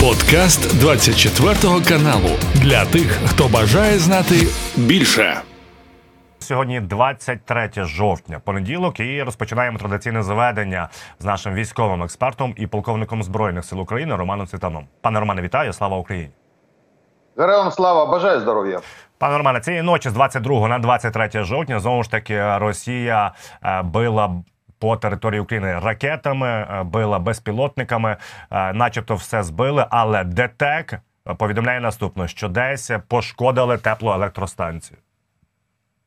Подкаст 24 каналу для тих, хто бажає знати більше. Сьогодні 23 жовтня, понеділок, і розпочинаємо традиційне заведення з нашим військовим експертом і полковником збройних сил України Романом Цвітаном. Пане Романе, вітаю! Слава Україні! Героям слава, бажаю здоров'я. Пане Романе, цієї ночі з 22 на 23 жовтня знову ж таки Росія е, била по території України ракетами, е, била безпілотниками, е, начебто все збили. Але ДТЕК повідомляє наступно, що десь пошкодили теплоелектростанцію.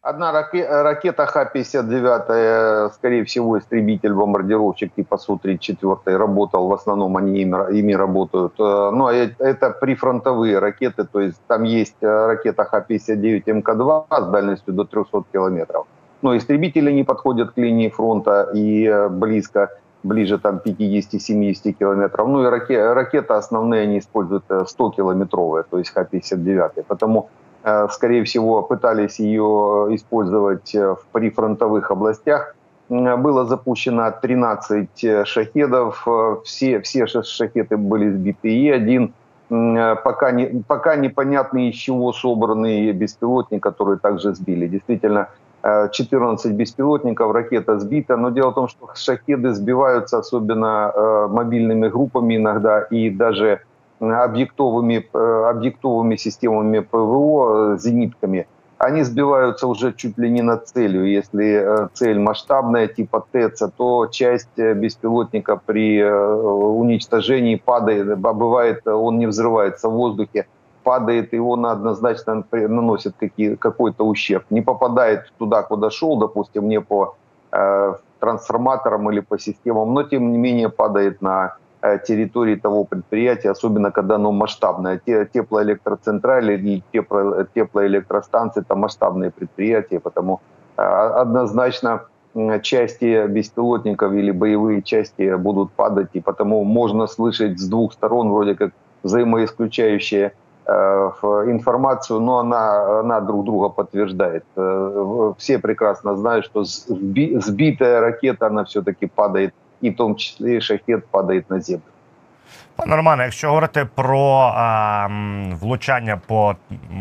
Одна ракета Х-59, скорее всего, истребитель-бомбардировщик типа Су-34 работал, в основном они ими, ими работают. Э, но это прифронтовые ракеты, то есть там есть э, ракета Х-59 МК-2 с дальностью до 300 километров. Но истребители не подходят к линии фронта и э, близко, ближе там 50-70 километров. Ну и ракета, ракеты основные они используют 100-километровые, то есть Х-59. Потому Э, скорее всего, пытались ее использовать э, в прифронтовых областях. Было запущено 13 э, шахедов, все, все шахеды были сбиты, и один пока, не, пока непонятный из чего собранный беспилотник, который также сбили. Действительно, 14 беспилотников, ракета сбита, но дело в том, что шахеды сбиваются особенно мобильными группами иногда, и даже объектовыми, э, объектовыми системами ПВО, э, зенитками, они сбиваются уже чуть ли не на целью. Если э, цель масштабная, типа ТЭЦа, то часть беспилотника при уничтожении падает, бывает, он не взрывается в воздухе, падает, и он однозначно наносит какой-то ущерб. Не попадает туда, куда шел, допустим, не по э, трансформаторам или по системам, но тем не менее падает на Э, территории того предприятия, особенно когда оно масштабное. Те, теплоэлектроцентрали или тепло, теплоэлектростанции – это масштабные предприятия, потому э, однозначно части беспилотников или боевые части будут падать, и потому можно слышать с двух сторон вроде как взаимоисключающие информацию, но она, она друг друга подтверждает. Все прекрасно знают, что сбитая ракета, она все-таки падает і в тому числі шахет падає на землю. Пане Романе, якщо говорити про а, влучання по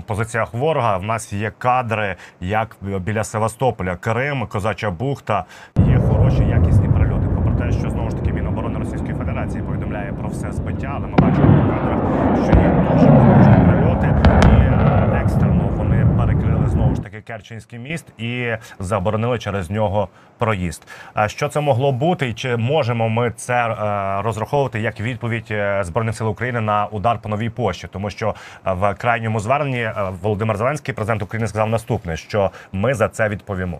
позиціях ворога, в нас є кадри, як біля Севастополя, Крим, Козача Бухта, є хороші якісні прильоти. Попри те, що знову ж таки Міноборони Російської Федерації повідомляє про все збиття, але ми бачимо по кадрах, що є дуже потужні прильоти і а, екстрено вони перекрили знову ж таки Керченський міст і заборонили через нього проїзд. Що це могло бути, і чи можемо ми це е, розраховувати як відповідь е, збройних сил України на удар по новій пошті? Тому що в крайньому зверненні е, Володимир Зеленський, президент України, сказав наступне: що ми за це відповімо.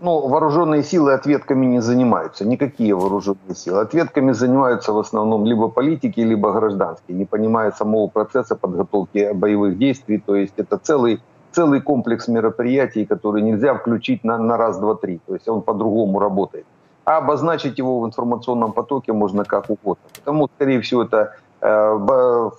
Ну, вооруженные силы ответками не занимаются, никакие вооруженные силы. Ответками занимаются в основном либо политики, либо гражданские, не понимая самого процесса подготовки боевых действий. То есть это целый целый комплекс мероприятий, которые нельзя включить на, на раз, два, три. То есть он по-другому работает. А обозначить его в информационном потоке можно как угодно. Потому, скорее всего, это э,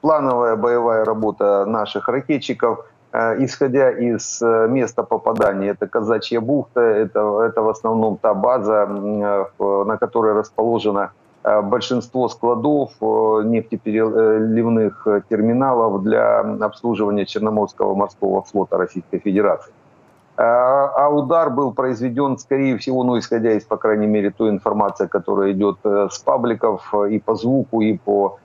плановая боевая работа наших ракетчиков, э, исходя из э, места попадания. Это Казачья бухта, это, это в основном та база, э, на которой расположена большинство складов э, нефтепереливных терминалов для обслуживания Черноморского морского флота Российской Федерации. Э, а удар был произведен, скорее всего, ну, исходя из, по крайней мере, той информации, которая идет с пабликов и по звуку, и по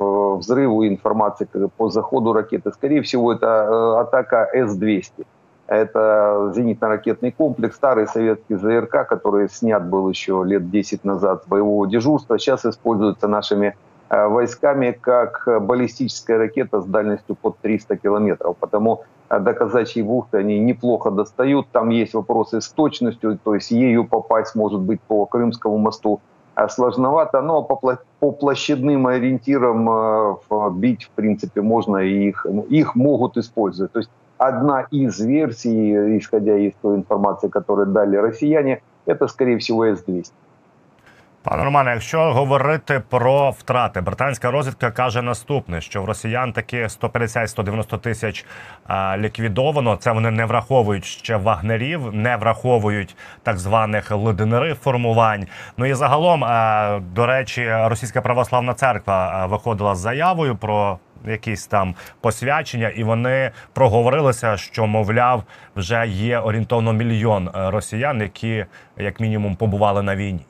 взрыву информации по заходу ракеты. Скорее всего, это атака С-200. Это зенитно-ракетный комплекс, старый советский ЗРК, который снят был еще лет 10 назад с боевого дежурства, сейчас используется нашими э, войсками как баллистическая ракета с дальностью под 300 километров. Потому э, до казачьей бухты они неплохо достают. Там есть вопросы с точностью, то есть ею попасть может быть по Крымскому мосту э, сложновато, но по, площадным ориентирам бить, в принципе, можно, и их, их могут использовать. То есть одна из версий, исходя из той информации, которую дали россияне, это, скорее всего, С-200. Пане Романе, якщо говорити про втрати, британська розвідка каже наступне: що в росіян таки 150-190 тисяч ліквідовано. Це вони не враховують ще вагнерів, не враховують так званих леденери формувань. Ну і загалом, до речі, російська православна церква виходила з заявою про Якісь там посвячення, і вони проговорилися, що мовляв вже є орієнтовно мільйон росіян, які як мінімум побували на війні.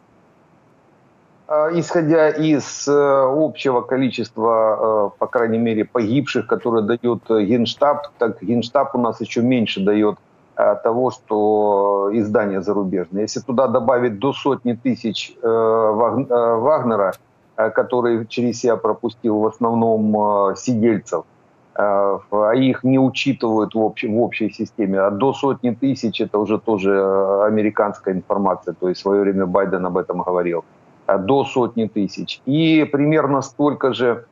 А, исходя из э, общего количества, э, по крайней мере, погибших, которые дает Генштаб, так Генштаб у нас еще меньше дает э, того, что издания зарубежные. Если туда добавить до сотни тысяч Вагнера, который через себя пропустил в основном сидельцев, а их не учитывают в общей, в общей системе. А до сотни тысяч это уже тоже американская информация. То есть в свое время Байден об этом говорил. Э, до сотни тысяч. И примерно столько же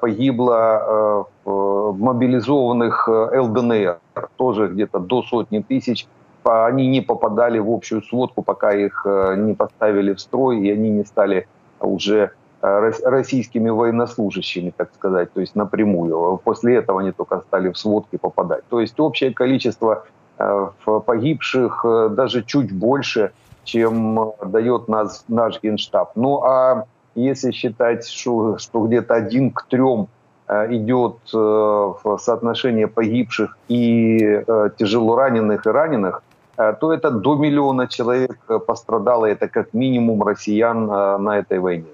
погибло э, мобилизованных э, ЛДНР, тоже где-то до сотни тысяч. Они не попадали в общую сводку, пока их не поставили в строй, и они не стали уже российскими военнослужащими, так сказать, то есть напрямую. После этого они только стали в сводки попадать. То есть общее количество погибших даже чуть больше – чем э, дает нас, наш генштаб. Ну а если считать, что, что где-то один к трем э, идет э, соотношение погибших и тяжело раненых и раненых, то это до миллиона человек пострадало, это как минимум россиян на этой войне.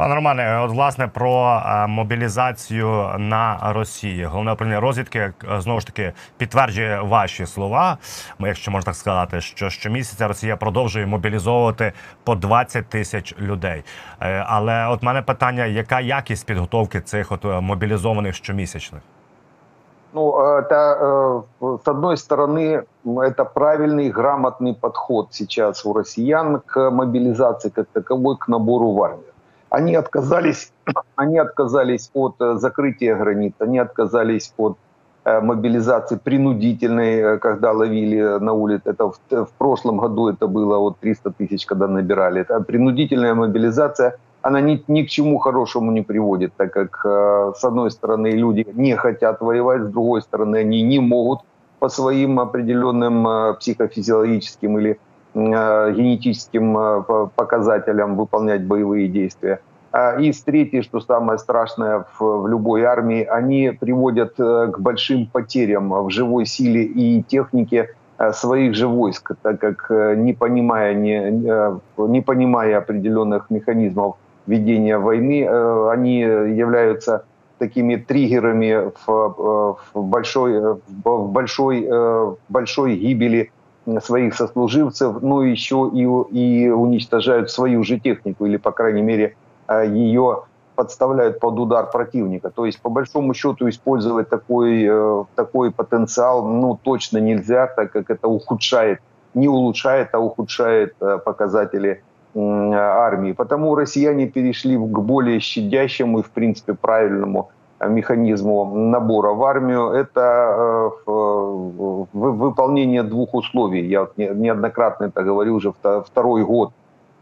Пане Романе, от власне про е, мобілізацію на Росії. Головне управління розвідки е, знову ж таки підтверджує ваші слова. Якщо можна так сказати, що щомісяця Росія продовжує мобілізовувати по 20 тисяч людей. Е, але от мене питання: яка якість підготовки цих от мобілізованих щомісячних? Ну, это, с одной стороны, это правильный, грамотный подход сейчас у россиян к мобилизации как таковой, к набору в армию. Они отказались, они отказались от э, закрытия границ, они отказались от э, мобилизации принудительной, э, когда ловили на улице. Это в, в прошлом году это было вот 300 тысяч, когда набирали. Это принудительная мобилизация, она ни, ни к чему хорошему не приводит, так как с одной стороны люди не хотят воевать, с другой стороны они не могут по своим определенным психофизиологическим или генетическим э, показателям выполнять боевые действия. А, и третье, что самое страшное в, в любой армии, они приводят э, к большим потерям в живой силе и технике своих же войск, так как не понимая, не, не понимая определенных механизмов ведения войны, они являются такими триггерами в, в большой, в большой, большой гибели своих сослуживцев, но еще и, и уничтожают свою же технику, или, по крайней мере, э, ее подставляют под удар противника. То есть, по большому счету, использовать такой, э, такой потенциал ну, точно нельзя, так как это ухудшает, не улучшает, а ухудшает э, показатели армии. Потому россияне перешли к более щадящему и, в принципе, правильному механизму набора в армию, это э, выполнение двух условий. Я неоднократно это говорю уже второй год.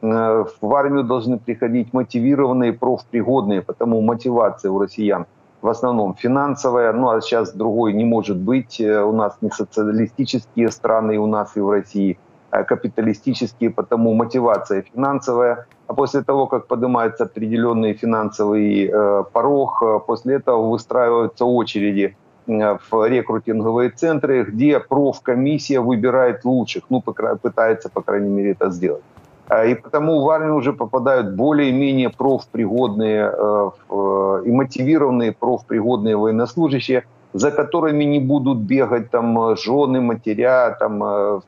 Э, в армию должны приходить мотивированные, профпригодные, потому мотивация у россиян в основном финансовая, ну а сейчас другой не может быть. Э, у нас не социалистические страны, у нас и в России – капиталистические, потому мотивация финансовая. А после того, как поднимается определенный финансовый э, порог, э, после этого выстраиваются очереди в рекрутинговые центры, где профкомиссия выбирает лучших, ну, пытается, по крайней мере, это сделать. И потому в армию уже попадают более-менее профпригодные и мотивированные профпригодные военнослужащие, за которыми не будут бегать там жены, матеря, там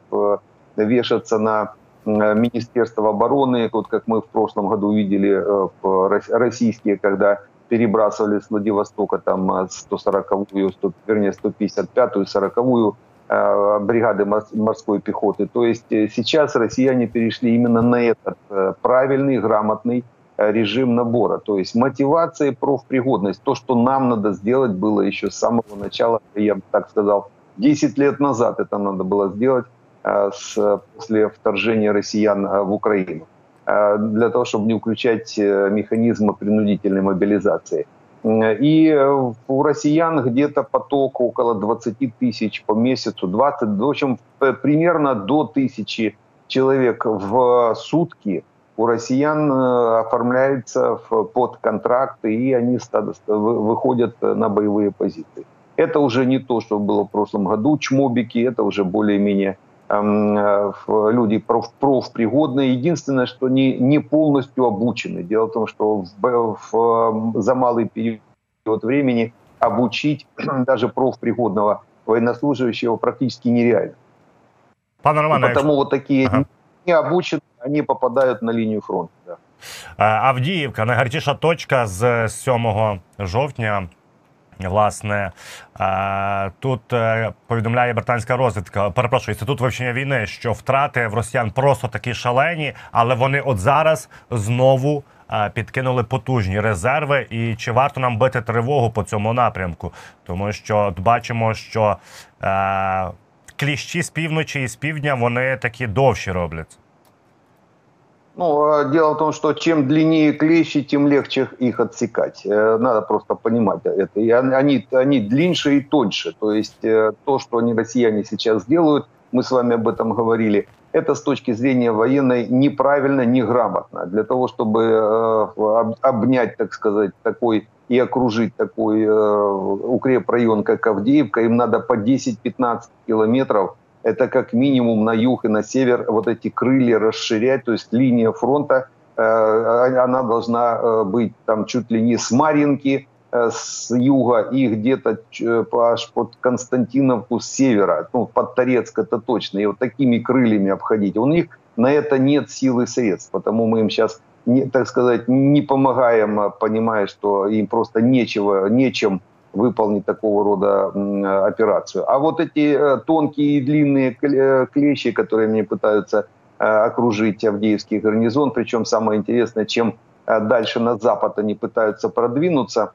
вешаться на Министерство обороны, вот как мы в прошлом году видели э, российские, когда перебрасывали с Владивостока там 140-ю, 100, вернее 155-ю, 40-ю э, бригады морской пехоты. То есть э, сейчас россияне перешли именно на этот правильный, грамотный режим набора. То есть мотивация и профпригодность. То, что нам надо сделать, было еще с самого начала, я бы так сказал, 10 лет назад это надо было сделать Э, с, после вторжения россиян э, в Украину. для того, чтобы не включать механизмы принудительной мобилизации. И у россиян где-то поток около 20 тысяч по месяцу, 20, в общем, примерно до тысячи человек в сутки у россиян оформляется под контракты, и они выходят на боевые позиции. Это уже не то, что было в прошлом году, чмобики, это уже более-менее э, люди проф, профпригодные. Единственное, что не, не полностью обучены. Дело в том, что в, в, за малый период времени обучить даже профпригодного военнослужащего практически нереально. Пане Романе, Потому якщо... вот такие ага. необученные, они попадают на линию фронта. Да. Авдіївка найгарячіша точка з 7 жовтня. Власне, е, тут е, повідомляє британська розвідка. Перепрошую, інститут вивчення війни, що втрати в росіян просто такі шалені, але вони от зараз знову е, підкинули потужні резерви. І чи варто нам бити тривогу по цьому напрямку? Тому що бачимо, що кліщі з півночі і з півдня вони такі довші роблять. Ну, а дело в том, что чем длиннее клещи, тем легче их отсекать. Э, надо просто понимать это. И они, они длиннее и тоньше. То есть э, то, что они, россияне, сейчас делают, мы с вами об этом говорили, это с точки зрения военной неправильно, неграмотно. Для того, чтобы э, обнять, так сказать, такой и окружить такой укрепрайон, как Авдеевка, им надо по 10-15 километров это как минимум на юг и на север вот эти крылья расширять, то есть линия фронта, э, а, она должна э, быть там чуть ли не с Маринки, э, с юга и где-то аж под Константиновку с севера, ну, под Торецк это точно, и вот такими крыльями обходить. У них на это нет сил и средств, потому мы им сейчас, не, так сказать, не помогаем, понимая, что им просто нечего, нечем выполнить такого рода операцию. А вот эти э, тонкие и длинные э, клещи, которые мне пытаются э, окружить Авдеевский гарнизон, причем самое интересное, чем дальше на запад они пытаются продвинуться,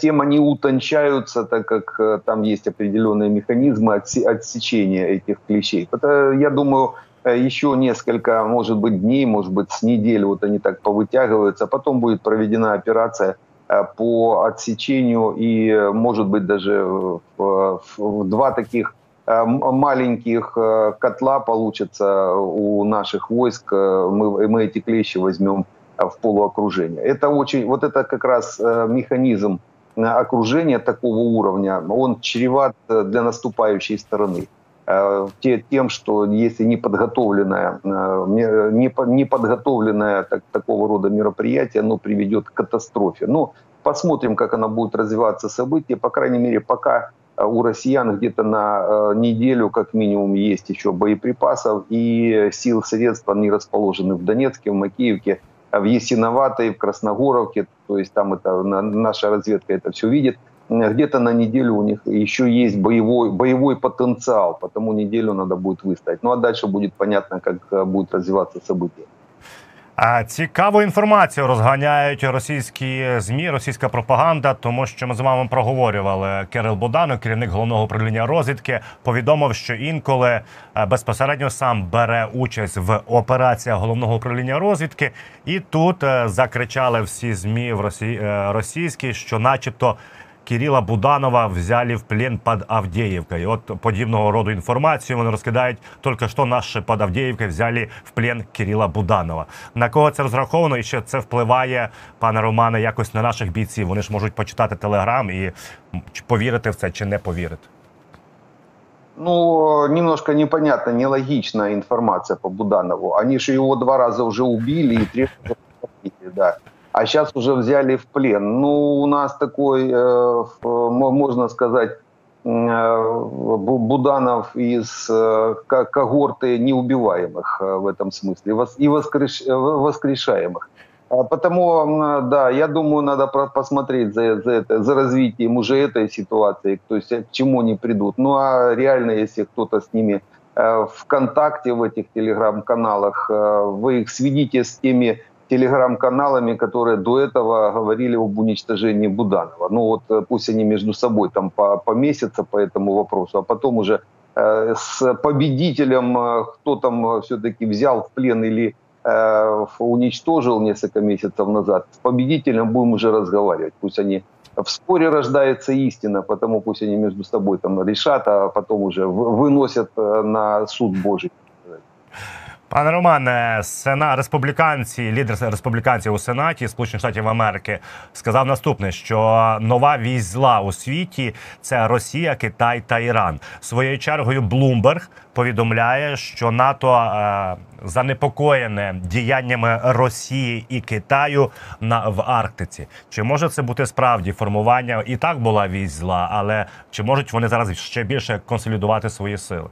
тем они утончаются, так как там есть определенные механизмы отсечения этих клещей. Это, я думаю, еще несколько, может быть, дней, может быть, с недели вот они так повытягиваются, потом будет проведена операция – Э, по отсечению и, может быть, даже в, в два таких э, маленьких э, котла получится у наших войск. Мы, мы эти клещи возьмем в полуокружение. Это очень, вот это как раз механизм окружения такого уровня, он чреват для наступающей стороны. Э, тем, что если неподготовленное, э, неподготовленное так, такого рода мероприятие, оно приведет к катастрофе. Ну, посмотрим, как оно будет развиваться события. По крайней мере, пока э, у россиян где-то на неделю как минимум есть еще боеприпасов и сил, средств, они расположены в Донецке, в Макеевке, в Есиноватой, в Красногоровке, то есть там это наша разведка это все видит – где-то на неделю у них еще есть боевой, боевой потенциал, потому неделю надо будет выставить. Ну а дальше будет понятно, как э, будет развиваться события. Цікаву інформацію розганяють російські змі, російська пропаганда, тому що ми з вами проговорювали Кирил Буданов, керівник головного управління розвідки, повідомив, що інколи е, безпосередньо сам бере участь в операціях головного управління розвідки, і тут е, закричали всі змі в Росії е, російські, що, начебто. Кирила Буданова взяли в плен под Авдеевкой. От подібного роду інформацію вони розкидають тільки що наші під Авдеївкою взяли в плен Кирила Буданова. На кого це розраховано і що це впливає, пане Романе, якось на наших бійців? Вони ж можуть почитати телеграм і повірити в це чи не повірити. Ну, немножко непонятна, нелогичная информация по Буданову. Они же его два раза уже убили и три да а сейчас уже взяли в плен. Ну, у нас такой, э, можно сказать, э, Буданов из э, когорты неубиваемых в этом смысле и воскрешаемых. А потому, да, я думаю, надо посмотреть за, за, это, за развитием уже этой ситуации, то есть к чему они придут. Ну а реально, если кто-то с ними в контакте в этих телеграм-каналах, вы их сведите с теми телеграм-каналами, которые до этого говорили об уничтожении Буданова. Ну вот э, пусть они между собой там помесятся по этому вопросу, а потом уже э, с победителем, э, кто там все-таки взял в плен или уничтожил несколько месяцев назад, с победителем будем уже разговаривать. Пусть они в споре рождается истина, потому пусть они между собой там решат, а потом уже выносят на суд Божий. Пане Романе, сена республіканці, лідер республіканців у Сенаті Сполучених Штатів Америки сказав наступне: що нова вісь у світі це Росія, Китай та Іран. Своєю чергою Блумберг повідомляє, що НАТО е, занепокоєне діяннями Росії і Китаю на в Арктиці. Чи може це бути справді формування? І так була вісь але чи можуть вони зараз ще більше консолідувати свої сили?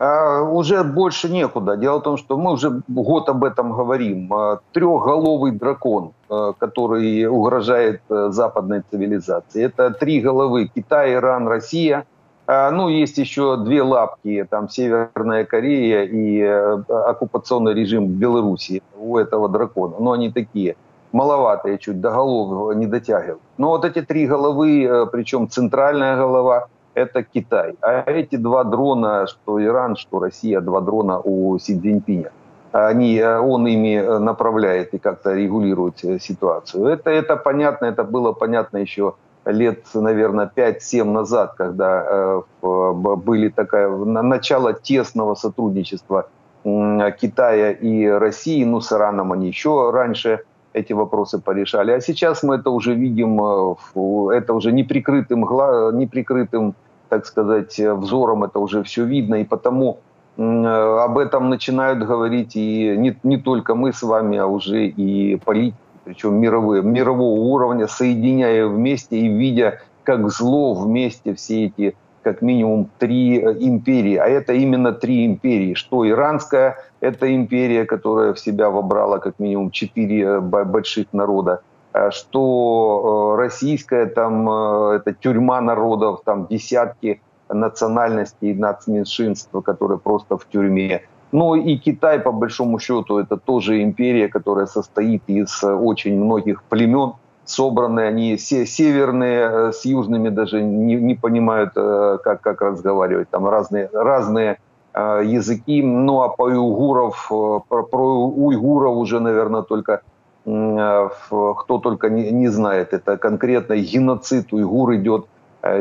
А, уже больше некуда. Дело в том, что мы уже год об этом говорим. А, трехголовый дракон, а, который угрожает западной цивилизации. Это три головы. Китай, Иран, Россия. Ну, есть еще две лапки, там Северная Корея и оккупационный режим в Беларуси у этого дракона. Но они такие маловатые чуть, до голов не дотягивают. Но вот эти три головы, причем центральная голова – это Китай. А эти два дрона, что Иран, что Россия, два дрона у Си Цзиньпиня, они, он ими направляет и как-то регулирует ситуацию. Это, это понятно, это было понятно еще лет, наверное, 5-7 назад, когда э, были такая начало тесного сотрудничества э, Китая и России, ну, с Ираном они еще раньше эти вопросы порешали. А сейчас мы это уже видим, э, это уже неприкрытым, неприкрытым так сказать, взором это уже все видно, и потому об этом начинают говорить и не, не только мы с вами, а уже и политики, причем мировые, мирового уровня, соединяя вместе и видя, как зло вместе все эти как минимум три э, империи. А это именно три империи. Что иранская, это империя, которая в себя вобрала как минимум четыре э, больших народа. Э, что российская там, это тюрьма народов, там десятки национальностей, нацменьшинств, которые просто в тюрьме. Ну и Китай, по большому счету, это тоже империя, которая состоит из очень многих племен, собраны, они все северные э, с южными даже не, не понимают, э, как, как разговаривать, там разные, разные э, языки. Ну а по уйгуров, про, про уйгуров уже, наверное, только кто только не, не знает. Это конкретно геноцид уйгур идет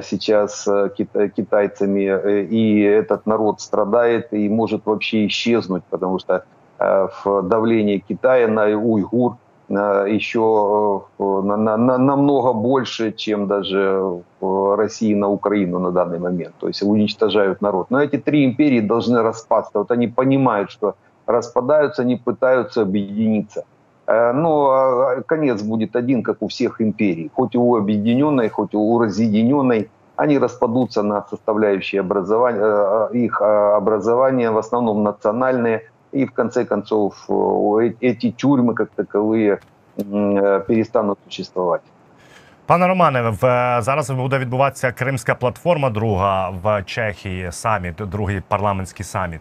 сейчас китайцами, и этот народ страдает и может вообще исчезнуть, потому что в давлении Китая на уйгур – еще э, на, на, намного больше, чем даже России на Украину на данный момент. То есть уничтожают народ. Но эти три империи должны распасться. Вот они понимают, что распадаются, они пытаются объединиться. Э, но а, конец будет один, как у всех империй. Хоть у объединенной, хоть у разъединенной. Они распадутся на составляющие образования, э, их образования, в основном национальные, и в конце концов э, эти тюрьмы как таковые э, перестануть существовать. Пане Романе, в зараз буде відбуватися Кримська платформа, друга в Чехії саміт, другий парламентський саміт.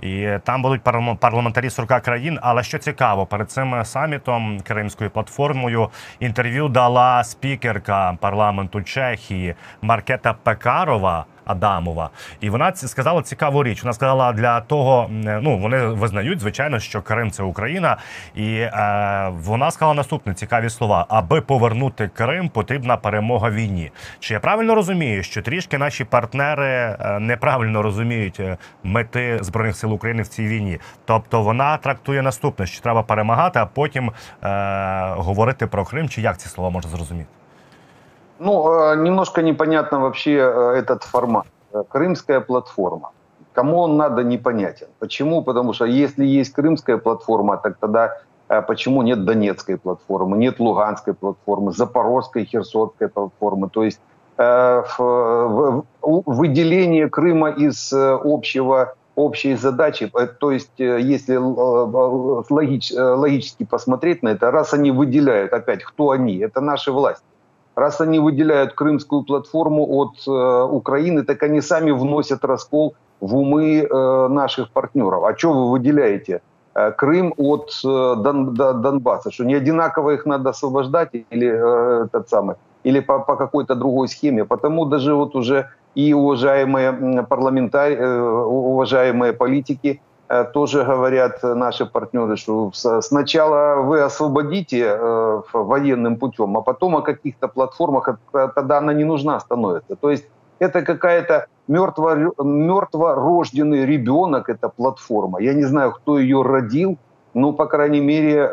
І там будуть парламентарі 40 країн. Але що цікаво, перед цим самітом Кримською платформою інтерв'ю дала спікерка парламенту Чехії Маркета Пекарова. Адамова, і вона сказала цікаву річ. Вона сказала для того, ну вони визнають, звичайно, що Крим це Україна, і е, вона сказала наступне цікаві слова: аби повернути Крим, потрібна перемога війні. Чи я правильно розумію, що трішки наші партнери е, неправильно розуміють е, мети збройних сил України в цій війні? Тобто вона трактує наступне, що треба перемагати, а потім е, говорити про Крим, чи як ці слова можна зрозуміти? Ну, э, немножко непонятно вообще э, этот формат. Э, крымская платформа. Кому он надо, непонятен. Почему? Потому что если есть крымская платформа, так тогда почему нет Донецкой платформы, нет Луганской платформы, Запорожской, Херсонской платформы. То есть выделение Крыма из общего общей задачи, то есть если логически посмотреть на это, раз они выделяют, опять, кто они? Это наши власти раз они выделяют крымскую платформу от э, Украины, так они сами вносят раскол в умы э, наших партнеров. А что вы выделяете? Э, Крым от э, Дон, Донбасса, что не одинаково их надо освобождать или э, этот самый, или по, по какой-то другой схеме. Потому даже вот уже и уважаемые парламентарии, э, уважаемые политики тоже говорят наши партнеры, что сначала вы освободите военным путем, а потом о каких-то платформах, тогда она не нужна становится. То есть это какая-то мертво, мертворожденный ребенок, эта платформа. Я не знаю, кто ее родил, но, по крайней мере,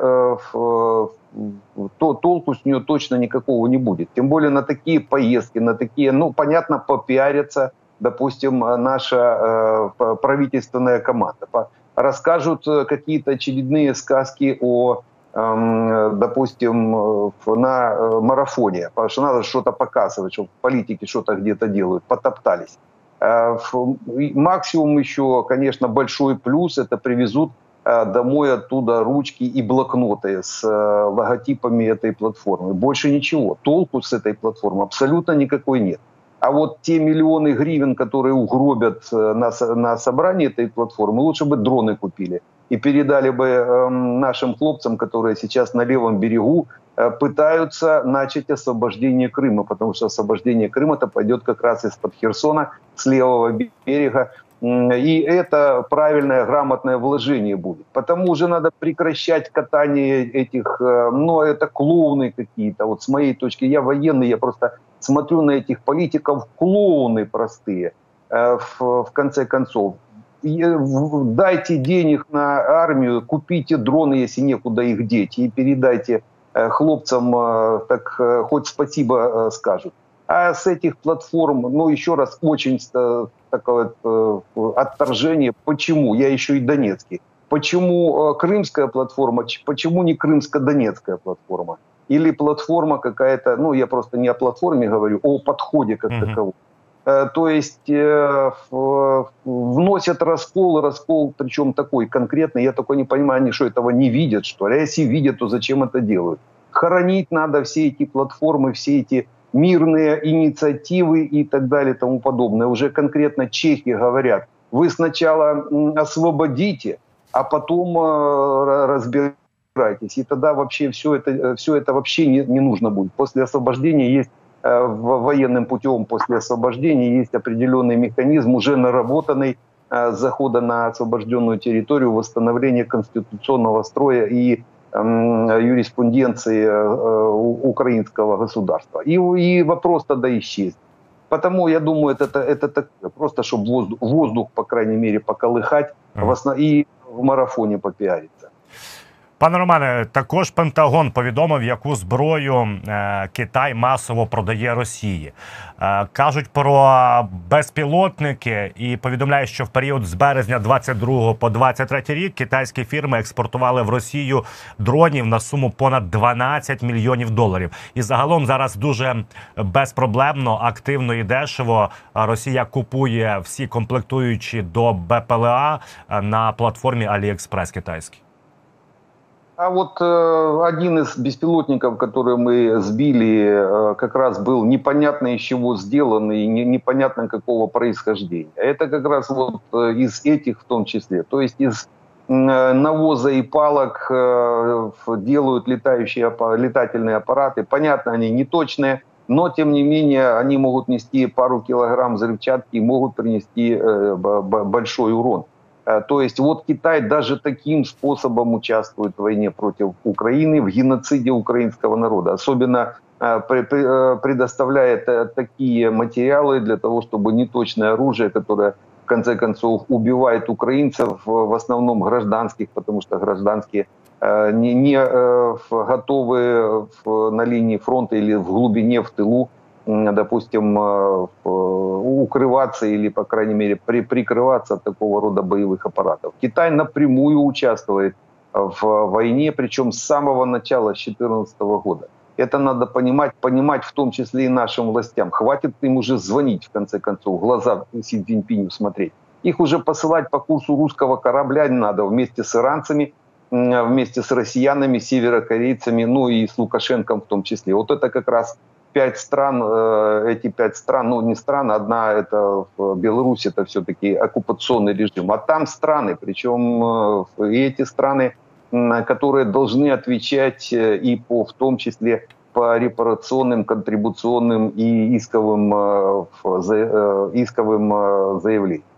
то толку с нее точно никакого не будет. Тем более на такие поездки, на такие, ну, понятно, попиарятся, допустим, наша э, правительственная команда. Расскажут э, какие-то очередные сказки о эм, допустим, на э, марафоне, потому что надо что-то показывать, чтобы политики что-то где-то делают, потоптались. Максимум еще, конечно, большой плюс, это привезут домой оттуда ручки и блокноты с логотипами этой платформы. Больше ничего. Толку с этой платформы абсолютно никакой нет. А вот те миллионы гривен, которые угробят э, на, на собрании этой платформы, лучше бы дроны купили и передали бы э, нашим хлопцам, которые сейчас на левом берегу э, пытаются начать освобождение Крыма, потому что освобождение Крыма-то пойдет как раз из-под Херсона, с левого берега, и это правильное, грамотное вложение будет. Потому уже надо прекращать катание этих, э, ну, это клоуны какие-то. Вот с моей точки, я военный, я просто смотрю на этих политиков, клоуны простые, э, в, в конце концов. Э, дайте денег на армию, купите дроны, если некуда их деть, и передайте хлопцам, так хоть спасибо скажут. А с этих платформ, ну, еще раз, очень такое э, отторжение. Почему? Я еще и Донецкий. Почему э, крымская платформа, почему не крымско-донецкая платформа? Или платформа какая-то, ну, я просто не о платформе говорю, о подходе как mm-hmm. таковом. Э, то есть вносят раскол, раскол причем такой конкретный, я такой не понимаю, они что, этого не видят, что ли? А если видят, то зачем это делают? Хоронить надо все эти платформы, все эти мирные инициативы и так далее и тому подобное. Уже конкретно чехи говорят, вы сначала освободите, а потом э, разбирайтесь. И тогда вообще все это, все это вообще не, не нужно будет. После освобождения есть э, военным путем, после освобождения есть определенный механизм, уже наработанный э, захода на освобожденную территорию, восстановления конституционного строя и юриспруденции э, украинского государства. И, и вопрос тогда исчезнет. Потому, я думаю, это, это, это просто, чтобы воздух, воздух, по крайней мере, поколыхать в основ... и в марафоне попиариться. Пане Романе, також Пентагон повідомив, яку зброю е, Китай масово продає Росії. Е, кажуть про безпілотники і повідомляють, що в період з березня 22 по 23 рік китайські фірми експортували в Росію дронів на суму понад 12 мільйонів доларів. І загалом зараз дуже безпроблемно, активно і дешево Росія купує всі комплектуючі до БПЛА на платформі AliExpress китайській. А вот э, один из беспилотников, который мы сбили, э, как раз был непонятно из чего сделан и не, непонятно какого происхождения. Это как раз вот э, из этих в том числе. То есть из э, навоза и палок э, делают летающие летательные аппараты. Понятно, они не точные, но тем не менее они могут нести пару килограмм взрывчатки и могут принести э, большой урон. Э, то есть вот Китай даже таким способом участвует в войне против Украины, в геноциде украинского народа. Особенно э, э, предоставляет такие материалы для того, чтобы неточное оружие, которое в конце концов убивает украинцев, в основном гражданских, потому что гражданские не, не готовы на линии фронта или в глубине, в тылу допустим, э, укрываться или, по крайней мере, при, прикрываться от такого рода боевых аппаратов. Китай напрямую участвует в войне, причем с самого начала, с 2014 года. Это надо понимать, понимать в том числе и нашим властям. Хватит им уже звонить, в конце концов, глаза Си Цзиньпиню смотреть. Их уже посылать по курсу русского корабля не надо вместе с иранцами, вместе с россиянами, северокорейцами, ну и с Лукашенком в том числе. Вот это как раз пять стран, э, эти пять стран, ну не страны, одна это в Беларуси, это все-таки оккупационный режим, а там страны, причем э, и эти страны, которые должны отвечать э, и по, в том числе по репарационным, контрибуционным и исковым, исковым заявлениям.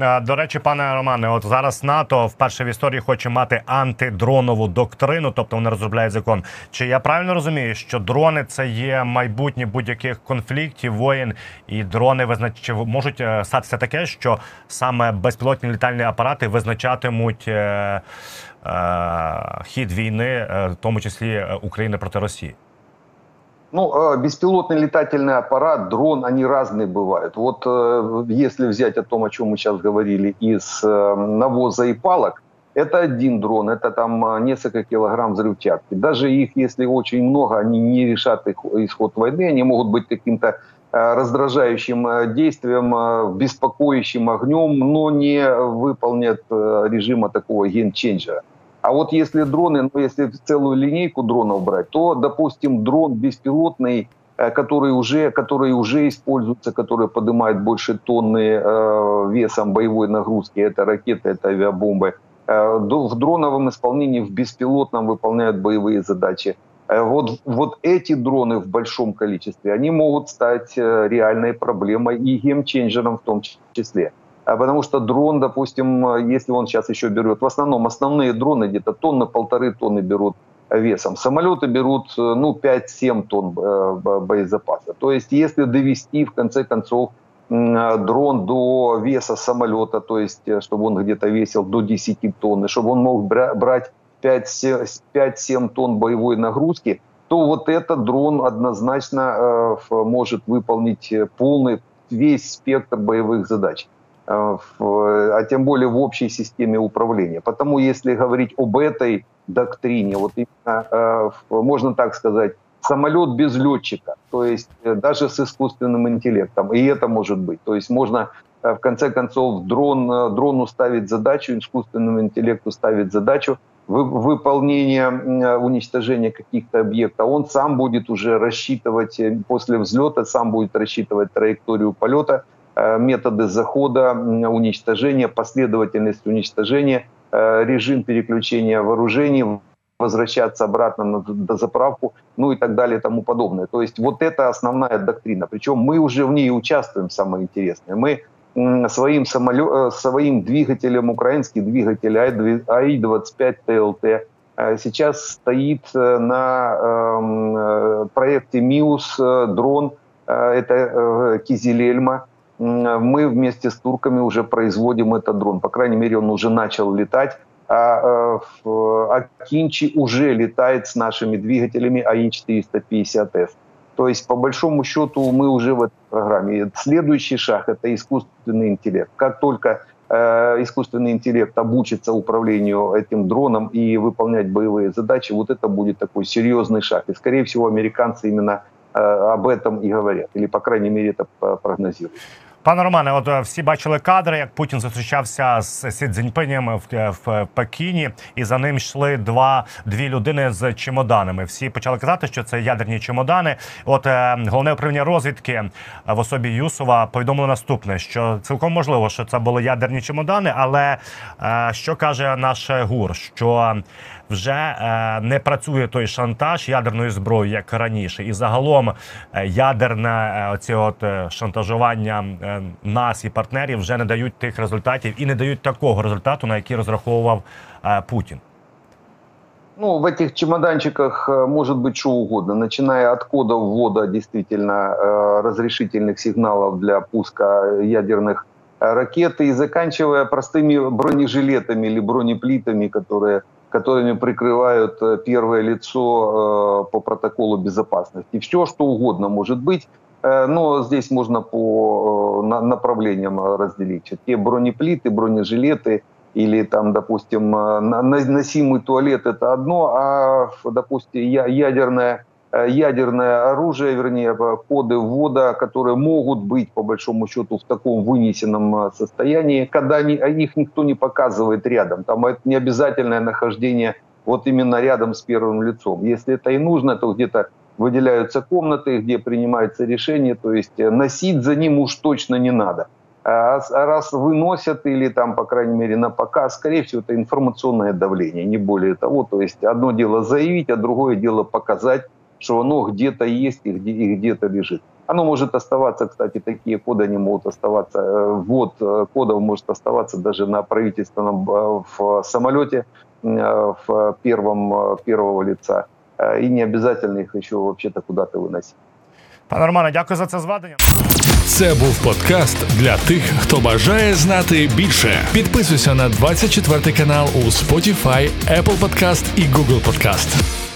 Е, до речі, пане Романе, от зараз НАТО вперше в історії хоче мати антидронову доктрину, тобто вони розробляють закон. Чи я правильно розумію, що дрони це є майбутнє будь-яких конфліктів, воєн, і дрони визнач... можуть е, статися таке, що саме безпілотні літальні апарати визначатимуть е... Е... хід війни, е... в тому числі України проти Росії? Ну, беспилотный летательный аппарат, дрон, они разные бывают. Вот если взять о том, о чем мы сейчас говорили, из навоза и палок, это один дрон, это там несколько килограмм взрывчатки. Даже их, если очень много, они не решат их исход войны, они могут быть каким-то раздражающим действием, беспокоящим огнем, но не выполнят режима такого генченджера. А вот если дроны, ну, если целую линейку дронов брать, то, допустим, дрон беспилотный, э, который уже, который уже используется, который поднимает больше тонны э, весом боевой нагрузки, это ракеты, это авиабомбы, э, в дроновом исполнении, в беспилотном выполняют боевые задачи. Э, вот, вот эти дроны в большом количестве, они могут стать э, реальной проблемой и геймченджером в том числе. А потому что дрон, допустим, если он сейчас еще берет, в основном основные дроны где-то тонны, полторы тонны берут весом. Самолеты берут ну, 5-7 тонн э, боезапаса. То есть если довести в конце концов дрон до веса самолета, то есть э, чтобы он где-то весил до 10 тонн, и чтобы он мог брать 5-7 тонн боевой нагрузки, то вот этот дрон однозначно э, может выполнить полный весь спектр боевых задач. Э, а тем более в общей системе управления. Потому если говорить об этой доктрине, вот именно, э, можно так сказать, самолет без летчика, то есть э, даже с искусственным интеллектом, и это может быть. То есть можно в конце концов дрон, дрону ставить задачу, искусственному интеллекту ставить задачу выполнения, уничтожения каких-то объектов, он сам будет уже рассчитывать после взлета, сам будет рассчитывать траекторию полета, Э, методы захода, уничтожения, последовательность уничтожения, э, режим переключения вооружений, возвращаться обратно на дозаправку, ну и так далее и тому подобное. То есть вот это основная доктрина. Причем мы уже в ней участвуем, самое интересное. Мы своим, самолет, э, своим двигателем, украинский двигатель АИ-25 ТЛТ, сейчас стоит на эм, проекте МИУС дрон, это Кизилельма, мы вместе с турками уже производим этот дрон. По крайней мере, он уже начал летать. А, а Кинчи уже летает с нашими двигателями АИ-450С. То есть, по большому счету, мы уже в этой программе. Следующий шаг – это искусственный интеллект. Как только э, искусственный интеллект обучится управлению этим дроном и выполнять боевые задачи, вот это будет такой серьезный шаг. И, скорее всего, американцы именно э, об этом и говорят. Или, по крайней мере, это прогнозируют. Пане Романе, от е, всі бачили кадри, як Путін зустрічався з Сі Цзіньпинем в, е, в Пекіні, і за ним йшли два дві людини з чемоданами. Всі почали казати, що це ядерні чемодани. От е, головне управління розвідки в особі Юсова повідомило наступне: що цілком можливо, що це були ядерні чемодани, але е, що каже наш гур? Що вже е, не працює той шантаж ядерною зброєю, як раніше, і загалом е, ядерне е, оці от шантажування нас і партнерів вже не дають тих результатів і не дають такого результату, на який розраховував Путін. Ну, в этих чемоданчиках может быть что угодно, начиная от кода ввода действительно разрешительных сигналов для пуска ядерных ракет и заканчивая простыми бронежилетами или бронеплитами, которые которыми прикрывают э, первое лицо э, по протоколу безопасности. Все, что угодно может быть, э, Но здесь можно по направлениям разделить. Те бронеплиты, бронежилеты или там, допустим, носимый туалет – это одно, а, допустим, ядерная Э, ядерное оружие, вернее, коды ввода, которые могут быть, по большому счету, в таком вынесенном э, состоянии, когда они, их никто не показывает рядом. Там это не обязательное нахождение вот именно рядом с первым лицом. Если это и нужно, то где-то выделяются комнаты, где принимается решение, то есть э, носить за ним уж точно не надо. А, а раз выносят или там, по крайней мере, на показ, скорее всего, это информационное давление, не более того. То есть одно дело заявить, а другое дело показать что оно где-то есть и, где, и где-то лежит. Оно может оставаться, кстати, такие коды, они могут оставаться, э, вот э, кодов может оставаться даже на правительственном в самолете в первом, первого лица. И не обязательно их еще вообще-то куда-то выносить. Пане Романе, дякую за це зведення. Це був подкаст для тих, хто бажає знати більше. Підписуйся на 24 канал у Spotify, Apple Podcast і Google Podcast.